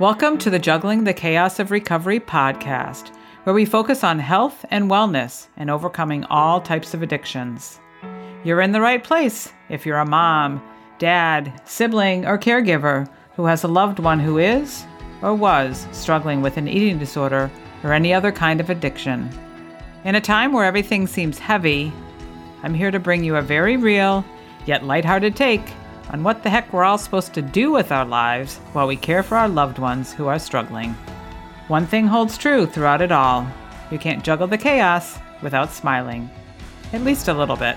Welcome to the Juggling the Chaos of Recovery podcast, where we focus on health and wellness and overcoming all types of addictions. You're in the right place if you're a mom, dad, sibling, or caregiver who has a loved one who is or was struggling with an eating disorder or any other kind of addiction. In a time where everything seems heavy, I'm here to bring you a very real, yet lighthearted take on what the heck we're all supposed to do with our lives while we care for our loved ones who are struggling. One thing holds true throughout it all you can't juggle the chaos without smiling, at least a little bit.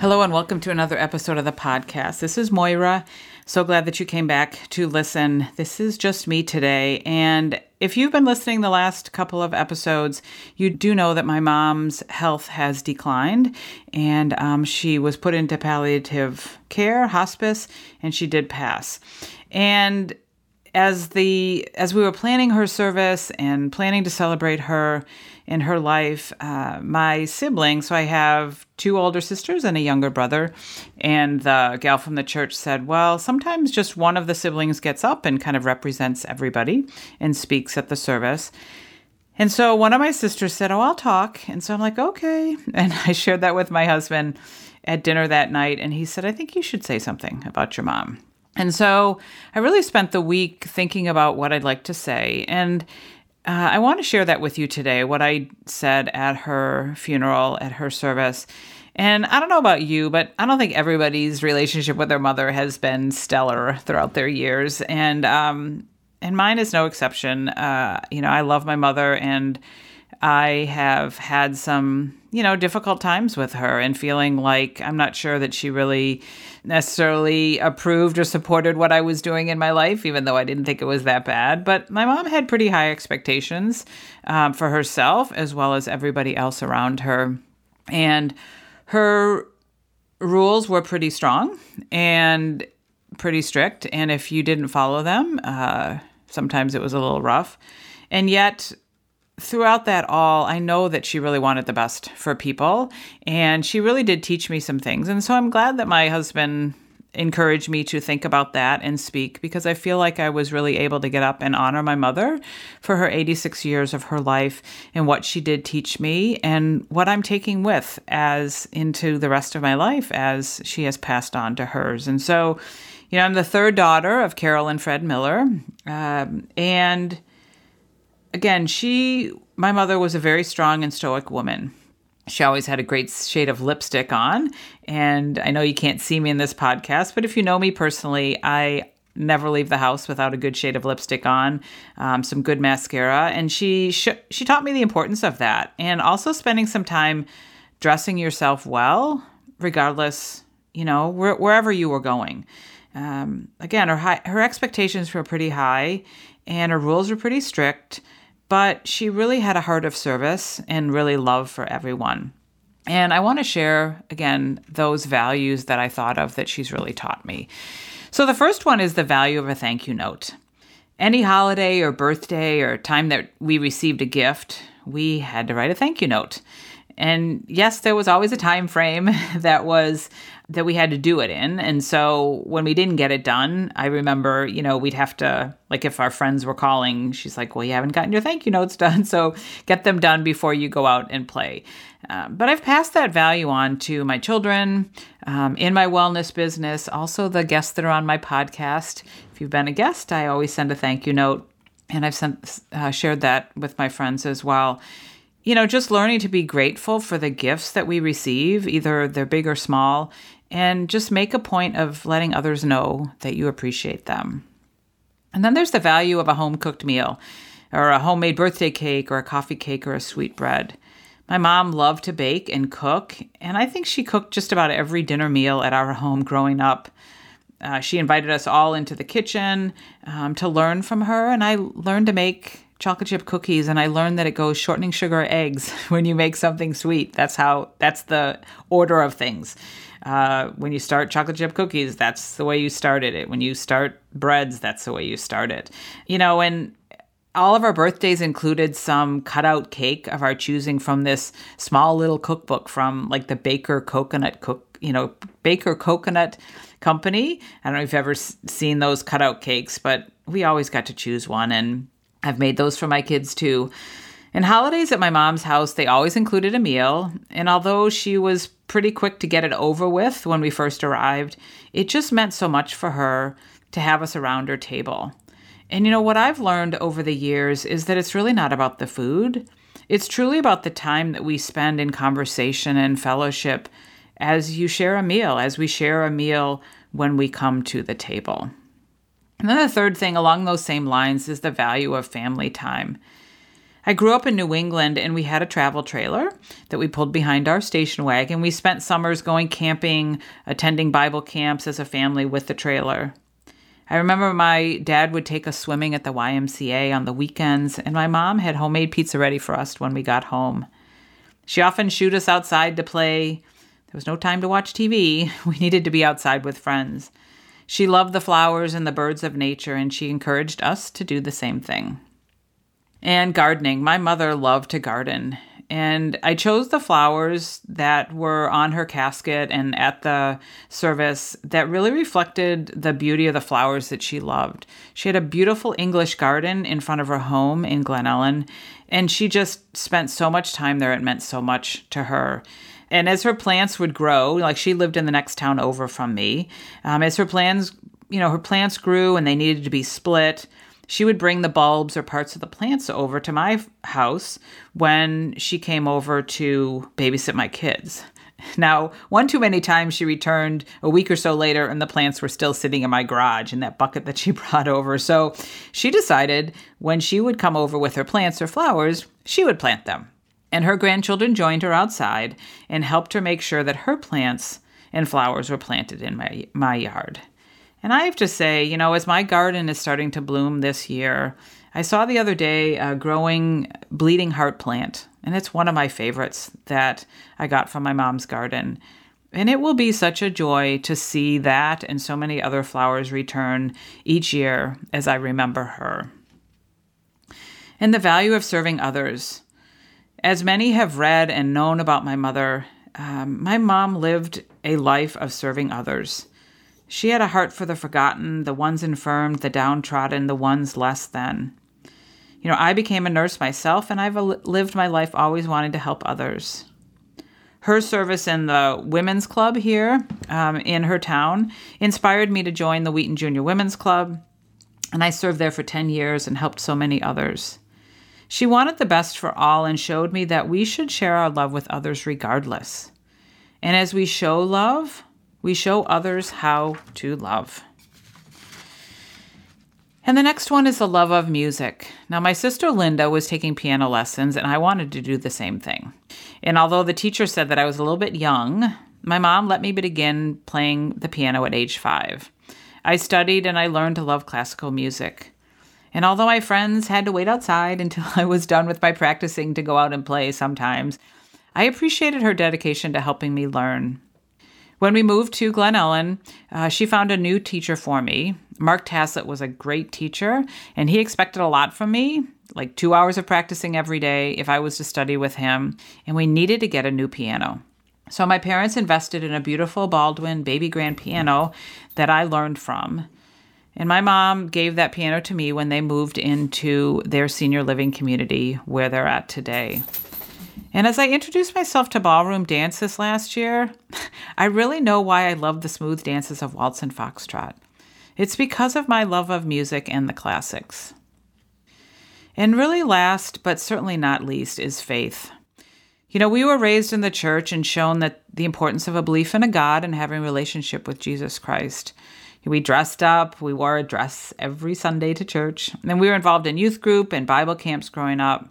Hello, and welcome to another episode of the podcast. This is Moira. So glad that you came back to listen. This is just me today. And if you've been listening the last couple of episodes, you do know that my mom's health has declined and um, she was put into palliative care, hospice, and she did pass. And as the as we were planning her service and planning to celebrate her in her life, uh, my siblings, so I have two older sisters and a younger brother, and the gal from the church said, Well, sometimes just one of the siblings gets up and kind of represents everybody and speaks at the service. And so one of my sisters said, Oh, I'll talk. And so I'm like, Okay. And I shared that with my husband at dinner that night. And he said, I think you should say something about your mom. And so I really spent the week thinking about what I'd like to say. And uh, I want to share that with you today, what I said at her funeral, at her service. And I don't know about you, but I don't think everybody's relationship with their mother has been stellar throughout their years. And, um, and mine is no exception. Uh, you know, I love my mother and I have had some, you know, difficult times with her and feeling like I'm not sure that she really necessarily approved or supported what I was doing in my life, even though I didn't think it was that bad. But my mom had pretty high expectations um, for herself as well as everybody else around her. And her rules were pretty strong and pretty strict. And if you didn't follow them, uh, sometimes it was a little rough. And yet, throughout that all, I know that she really wanted the best for people. And she really did teach me some things. And so I'm glad that my husband encouraged me to think about that and speak because I feel like I was really able to get up and honor my mother for her 86 years of her life and what she did teach me and what I'm taking with as into the rest of my life as she has passed on to hers. And so, you know, I'm the third daughter of Carol and Fred Miller. Um, and again, she, my mother was a very strong and stoic woman. She always had a great shade of lipstick on. And I know you can't see me in this podcast, but if you know me personally, I never leave the house without a good shade of lipstick on, um, some good mascara. And she, sh- she taught me the importance of that. And also spending some time dressing yourself well, regardless, you know, where, wherever you were going. Um, again, her, high, her expectations were pretty high and her rules were pretty strict but she really had a heart of service and really love for everyone. And I want to share again those values that I thought of that she's really taught me. So the first one is the value of a thank you note. Any holiday or birthday or time that we received a gift, we had to write a thank you note. And yes, there was always a time frame that was that we had to do it in. And so when we didn't get it done, I remember, you know, we'd have to like if our friends were calling, she's like, "Well, you haven't gotten your thank you notes done, so get them done before you go out and play." Um, but I've passed that value on to my children, um, in my wellness business, also the guests that are on my podcast. If you've been a guest, I always send a thank you note, and I've sent uh, shared that with my friends as well you know, just learning to be grateful for the gifts that we receive, either they're big or small, and just make a point of letting others know that you appreciate them. And then there's the value of a home cooked meal, or a homemade birthday cake, or a coffee cake, or a sweet bread. My mom loved to bake and cook, and I think she cooked just about every dinner meal at our home growing up. Uh, she invited us all into the kitchen um, to learn from her, and I learned to make chocolate chip cookies and I learned that it goes shortening sugar eggs when you make something sweet. That's how that's the order of things. Uh, when you start chocolate chip cookies, that's the way you started it. When you start breads, that's the way you start it. You know, and all of our birthdays included some cutout cake of our choosing from this small little cookbook from like the Baker Coconut Cook you know, Baker Coconut Company. I don't know if you've ever seen those cutout cakes, but we always got to choose one. And I've made those for my kids too. And holidays at my mom's house, they always included a meal. And although she was pretty quick to get it over with when we first arrived, it just meant so much for her to have us around her table. And you know, what I've learned over the years is that it's really not about the food. It's truly about the time that we spend in conversation and fellowship as you share a meal, as we share a meal when we come to the table. And then the third thing along those same lines is the value of family time. I grew up in New England and we had a travel trailer that we pulled behind our station wagon. We spent summers going camping, attending Bible camps as a family with the trailer. I remember my dad would take us swimming at the YMCA on the weekends, and my mom had homemade pizza ready for us when we got home. She often shooed us outside to play. There was no time to watch TV. We needed to be outside with friends. She loved the flowers and the birds of nature, and she encouraged us to do the same thing. And gardening. My mother loved to garden. And I chose the flowers that were on her casket and at the service that really reflected the beauty of the flowers that she loved. She had a beautiful English garden in front of her home in Glen Ellyn, and she just spent so much time there. It meant so much to her. And as her plants would grow, like she lived in the next town over from me, um, as her plants, you know, her plants grew and they needed to be split, she would bring the bulbs or parts of the plants over to my house when she came over to babysit my kids. Now, one too many times she returned a week or so later and the plants were still sitting in my garage in that bucket that she brought over. So she decided when she would come over with her plants or flowers, she would plant them and her grandchildren joined her outside and helped her make sure that her plants and flowers were planted in my, my yard. And I have to say, you know, as my garden is starting to bloom this year, I saw the other day a growing bleeding heart plant, and it's one of my favorites that I got from my mom's garden. And it will be such a joy to see that and so many other flowers return each year as I remember her. And the value of serving others. As many have read and known about my mother, um, my mom lived a life of serving others. She had a heart for the forgotten, the ones infirmed, the downtrodden, the ones less than. You know, I became a nurse myself, and I've lived my life always wanting to help others. Her service in the women's club here um, in her town inspired me to join the Wheaton Junior Women's Club, and I served there for 10 years and helped so many others. She wanted the best for all and showed me that we should share our love with others regardless. And as we show love, we show others how to love. And the next one is the love of music. Now, my sister Linda was taking piano lessons, and I wanted to do the same thing. And although the teacher said that I was a little bit young, my mom let me begin playing the piano at age five. I studied and I learned to love classical music. And although my friends had to wait outside until I was done with my practicing to go out and play sometimes, I appreciated her dedication to helping me learn. When we moved to Glen Ellyn, uh, she found a new teacher for me. Mark Tassett was a great teacher, and he expected a lot from me like two hours of practicing every day if I was to study with him, and we needed to get a new piano. So my parents invested in a beautiful Baldwin baby grand piano that I learned from. And my mom gave that piano to me when they moved into their senior living community where they're at today. And as I introduced myself to ballroom dances last year, I really know why I love the smooth dances of waltz and foxtrot. It's because of my love of music and the classics. And really, last but certainly not least, is faith. You know, we were raised in the church and shown that the importance of a belief in a God and having a relationship with Jesus Christ. We dressed up, we wore a dress every Sunday to church, and we were involved in youth group and Bible camps growing up.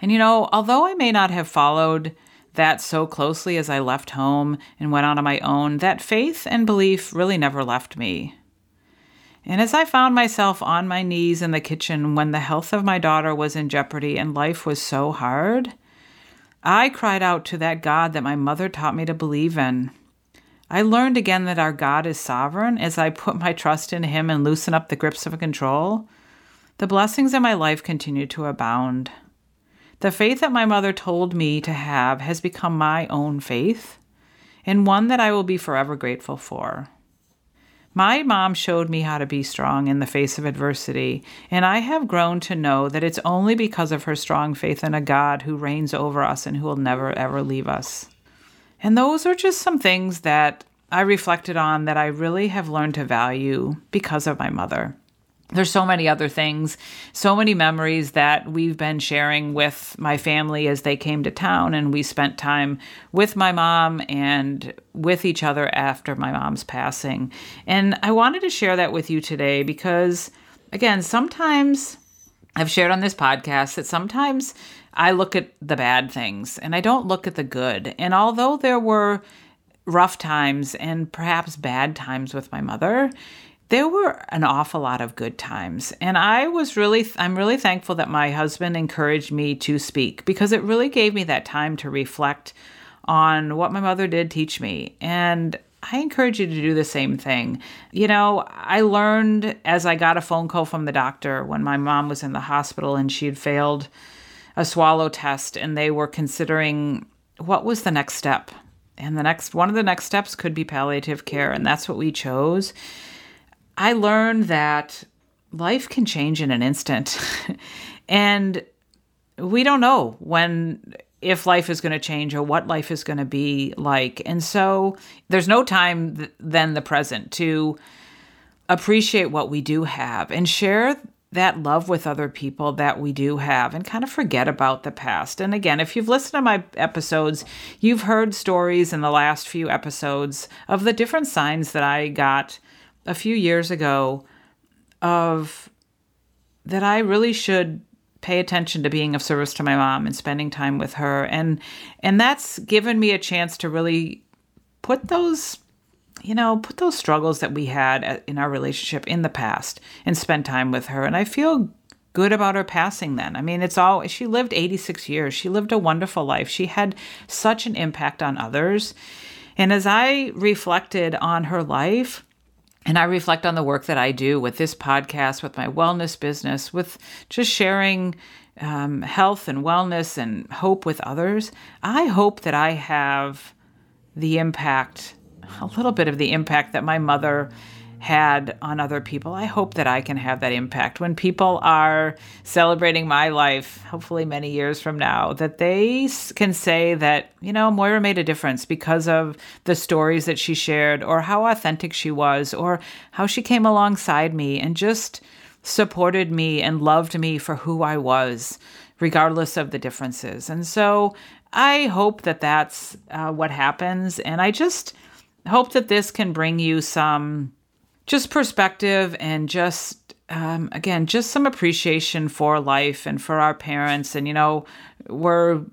And you know, although I may not have followed that so closely as I left home and went on on my own, that faith and belief really never left me. And as I found myself on my knees in the kitchen when the health of my daughter was in jeopardy and life was so hard, I cried out to that God that my mother taught me to believe in. I learned again that our God is sovereign as I put my trust in Him and loosen up the grips of control. The blessings in my life continue to abound. The faith that my mother told me to have has become my own faith. and one that I will be forever grateful for. My mom showed me how to be strong in the face of adversity, and I have grown to know that it's only because of her strong faith in a God who reigns over us and who will never ever leave us. And those are just some things that I reflected on that I really have learned to value because of my mother there's so many other things, so many memories that we've been sharing with my family as they came to town, and we spent time with my mom and with each other after my mom's passing. And I wanted to share that with you today because, again, sometimes I've shared on this podcast that sometimes I look at the bad things and I don't look at the good. And although there were rough times and perhaps bad times with my mother, there were an awful lot of good times and i was really i'm really thankful that my husband encouraged me to speak because it really gave me that time to reflect on what my mother did teach me and I encourage you to do the same thing. You know, I learned as I got a phone call from the doctor when my mom was in the hospital and she had failed a swallow test and they were considering what was the next step. And the next one of the next steps could be palliative care and that's what we chose. I learned that life can change in an instant. and we don't know when if life is going to change or what life is going to be like. And so there's no time th- than the present to appreciate what we do have and share that love with other people that we do have and kind of forget about the past. And again, if you've listened to my episodes, you've heard stories in the last few episodes of the different signs that I got a few years ago of that I really should pay attention to being of service to my mom and spending time with her and and that's given me a chance to really put those you know put those struggles that we had in our relationship in the past and spend time with her and I feel good about her passing then. I mean, it's all she lived 86 years. She lived a wonderful life. She had such an impact on others. And as I reflected on her life, and I reflect on the work that I do with this podcast, with my wellness business, with just sharing um, health and wellness and hope with others. I hope that I have the impact, a little bit of the impact that my mother had on other people. I hope that I can have that impact when people are celebrating my life, hopefully many years from now, that they can say that, you know, Moira made a difference because of the stories that she shared or how authentic she was or how she came alongside me and just supported me and loved me for who I was, regardless of the differences. And so I hope that that's uh, what happens. And I just hope that this can bring you some just perspective and just um, again just some appreciation for life and for our parents. And you know we're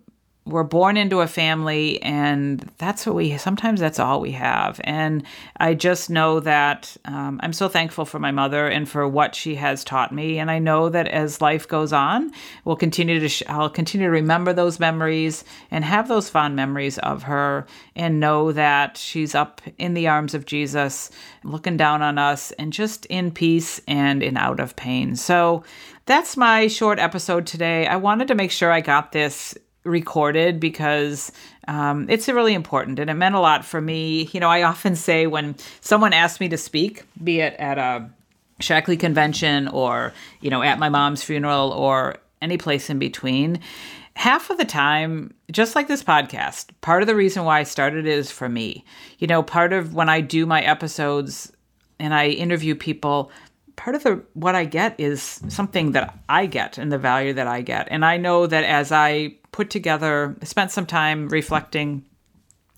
we're born into a family and that's what we sometimes that's all we have. And i just know that um, i'm so thankful for my mother and for what she has taught me. And i know that as life goes on we'll continue to sh- i'll continue to remember those memories and have those fond memories of her and know that she's up in the arms of jesus looking down on us and just in peace and in out of pain. So that's my short episode today. I wanted to make sure I got this recorded because um, it's really important and it meant a lot for me. You know, I often say when someone asks me to speak, be it at a Shaklee convention or, you know, at my mom's funeral or any place in between, half of the time, just like this podcast, part of the reason why I started is for me. You know, part of when I do my episodes and I interview people, part of the what I get is something that I get and the value that I get. And I know that as I put together, spent some time reflecting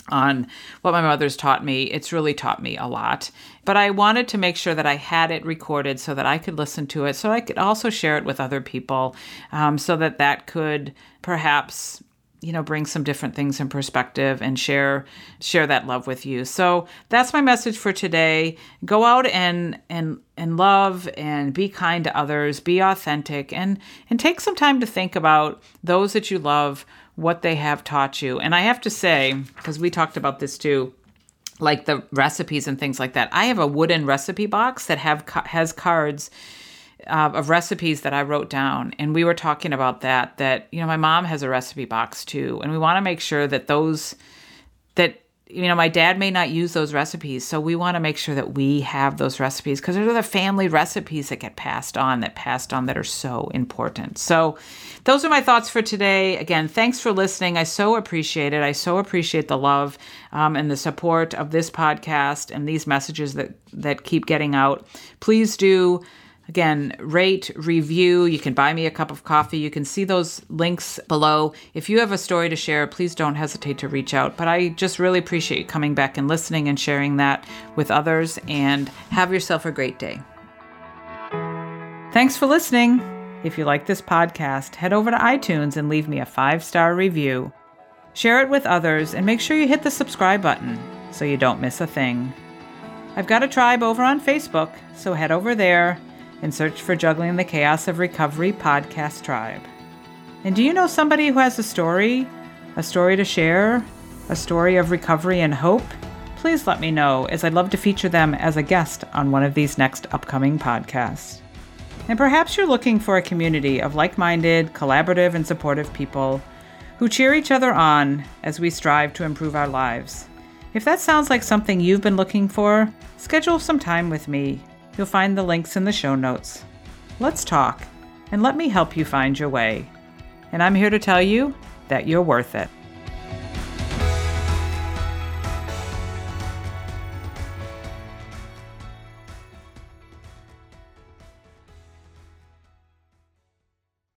on what my mother's taught me. It's really taught me a lot. But I wanted to make sure that I had it recorded so that I could listen to it, so I could also share it with other people, um, so that that could perhaps you know bring some different things in perspective and share share that love with you. So that's my message for today. Go out and and and love and be kind to others be authentic and and take some time to think about those that you love what they have taught you. And i have to say because we talked about this too like the recipes and things like that i have a wooden recipe box that have has cards uh, of recipes that I wrote down, and we were talking about that. That you know, my mom has a recipe box too, and we want to make sure that those that you know, my dad may not use those recipes. So we want to make sure that we have those recipes because they're the family recipes that get passed on, that passed on that are so important. So those are my thoughts for today. Again, thanks for listening. I so appreciate it. I so appreciate the love um, and the support of this podcast and these messages that, that keep getting out. Please do Again, rate, review. You can buy me a cup of coffee. You can see those links below. If you have a story to share, please don't hesitate to reach out. But I just really appreciate you coming back and listening and sharing that with others. And have yourself a great day. Thanks for listening. If you like this podcast, head over to iTunes and leave me a five star review. Share it with others and make sure you hit the subscribe button so you don't miss a thing. I've got a tribe over on Facebook, so head over there and search for Juggling the Chaos of Recovery Podcast Tribe. And do you know somebody who has a story, a story to share, a story of recovery and hope? Please let me know, as I'd love to feature them as a guest on one of these next upcoming podcasts. And perhaps you're looking for a community of like minded, collaborative, and supportive people who cheer each other on as we strive to improve our lives. If that sounds like something you've been looking for, schedule some time with me You'll find the links in the show notes. Let's talk, and let me help you find your way. And I'm here to tell you that you're worth it.